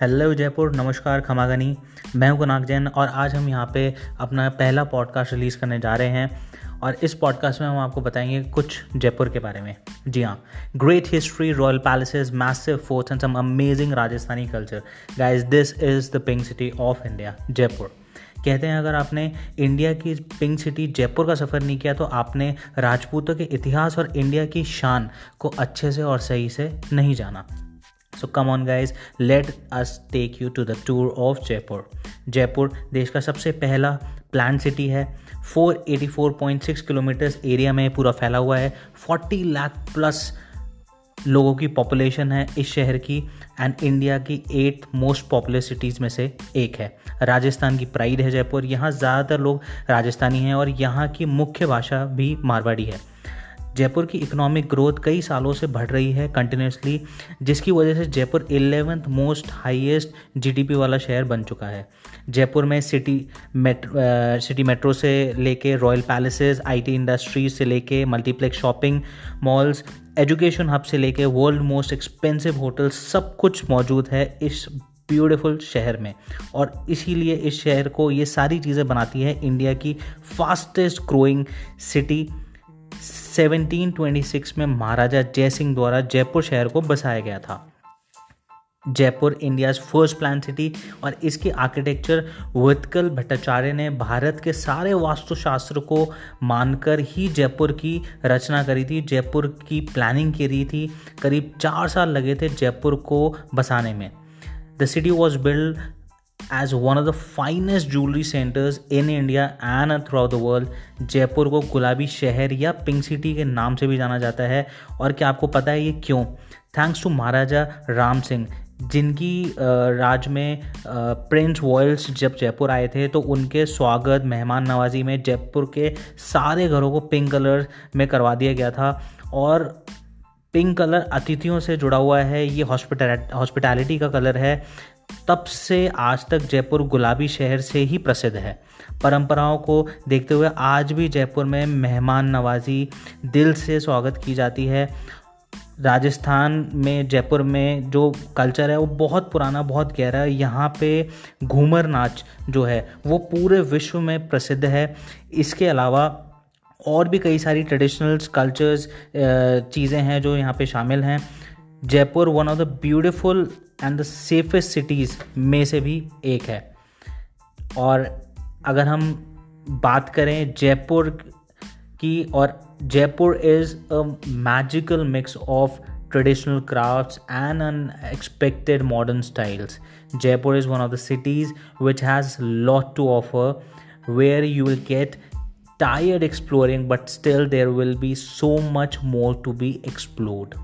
Hello Jaipur, नमस्कार खमागनी। मैं हूँ कुनाक जैन और आज हम यहाँ पे अपना पहला पॉडकास्ट रिलीज़ करने जा रहे हैं और इस पॉडकास्ट में हम आपको बताएँगे कुछ जयपुर के बारे में। जी हाँ great history royal palaces massive forts and some amazing Rajasthani culture guys this is the pink city of India Jaipur. कहते हैं, अगर आपने इंडिया की पिंक सिटी जयपुर का सफ़र नहीं किया तो आपने राजपूतों के इतिहास और इंडिया की शान को अच्छे से और सही से नहीं जाना। So come on guys let us take you to the tour of Jaipur Jaipur देश का सबसे पहला प्लान सिटी है। 484.6 किलोमीटर्स एरिया में पूरा फैला हुआ है। 40 लाख प्लस लोगों की पॉपुलेशन है इस शहर की। एंड इंडिया की एट मोस्ट पॉपुलर सिटीज़ में से एक है। राजस्थान की प्राइड है जयपुर। यहाँ ज़्यादातर लोग राजस्थानी हैं और यहाँ की मुख्य भाषा भी मारवाड़ी है। जयपुर की इकोनॉमिक ग्रोथ कई सालों से बढ़ रही है कंटिन्यूसली जिसकी वजह से Jaipur eleventh most highest GDP वाला शहर बन चुका है। जयपुर में सिटी मेट्रो सिटी मेट्रो से लेके रॉयल पैलेसेस आईटी इंडस्ट्रीज़ से लेके multiplex shopping malls education hub से लेके वर्ल्ड मोस्ट एक्सपेंसिव होटल सब कुछ मौजूद है इस ब्यूटीफुल शहर में। और इसीलिए इस शहर को ये सारी चीज़ें बनाती है इंडिया की फास्टेस्ट ग्रोइंग सिटी 1726 में महाराजा जयसिंह द्वारा जयपुर शहर को बसाया गया था। Jaipur India's first plan city और इसकी आर्किटेक्चर वितकल भट्टाचार्य ने भारत के सारे वास्तुशास्त्र को मानकर ही जयपुर की रचना करी थी। जयपुर की प्लानिंग करी थी। करीब चार साल लगे थे जयपुर को बसाने में। The city was build as one of the finest jewellery centres in India and through the world Jaipur को गुलाबी शहर या पिंक सिटी के नाम से भी जाना जाता है। और क्या आपको पता है ये क्यों? थैंक्स टू महाराजा राम सिंह, जिनकी राज में प्रिंस वॉयल्स जब जयपुर आए थे तो उनके स्वागत मेहमान नवाजी में जयपुर के सारे घरों को पिंक कलर में करवा दिया गया था। और पिंक कलर अतिथियों से जुड़ा हुआ है। ये हॉस्पिटैलिटी का कलर है। तब से आज तक जयपुर गुलाबी शहर से ही प्रसिद्ध है। परंपराओं को देखते हुए आज भी जयपुर में मेहमान नवाजी दिल से स्वागत की जाती है। राजस्थान में, जयपुर में जो कल्चर है, वो बहुत पुराना, बहुत गहरा है। यहाँ पे घूमर नाच जो है, वो पूरे विश्व में प्रसिद्ध है। इसके अलावा और भी कई सारी ट्रेडिशनल्स कल्चर्स चीज़ें हैं जो यहाँ पे शामिल हैं। Jaipur one of the beautiful and the safest cities में से भी एक है। और अगर हम बात करें जयपुर की, और Jaipur is a magical mix of traditional craft and unexpected modern styles Jaipur is one of the cities which has lot to offer where you will get tired exploring but still there will be so much more to be explored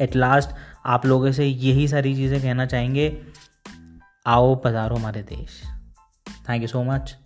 At last आप लोगों से यही सारी चीज़ें कहना चाहेंगे, आओ पधारो हमारे देश। Thank you so much